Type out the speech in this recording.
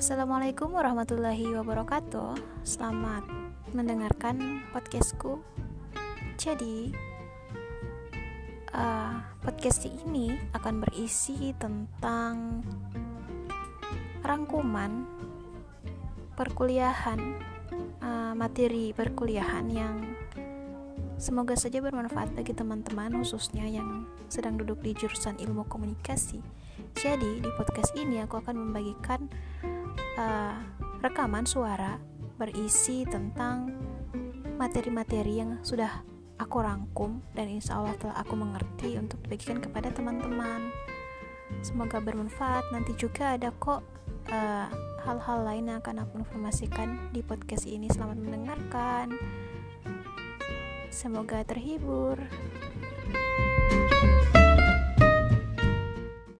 Assalamualaikum warahmatullahi wabarakatuh Selamat mendengarkan podcastku Jadi uh, Podcast ini akan berisi tentang Rangkuman Perkuliahan uh, Materi perkuliahan yang Semoga saja bermanfaat bagi teman-teman khususnya yang sedang duduk di jurusan ilmu komunikasi. Jadi, di podcast ini aku akan membagikan uh, rekaman suara berisi tentang materi-materi yang sudah aku rangkum dan insya Allah telah aku mengerti untuk dibagikan kepada teman-teman. Semoga bermanfaat. Nanti juga ada kok uh, hal-hal lain yang akan aku informasikan di podcast ini. Selamat mendengarkan. Semoga terhibur.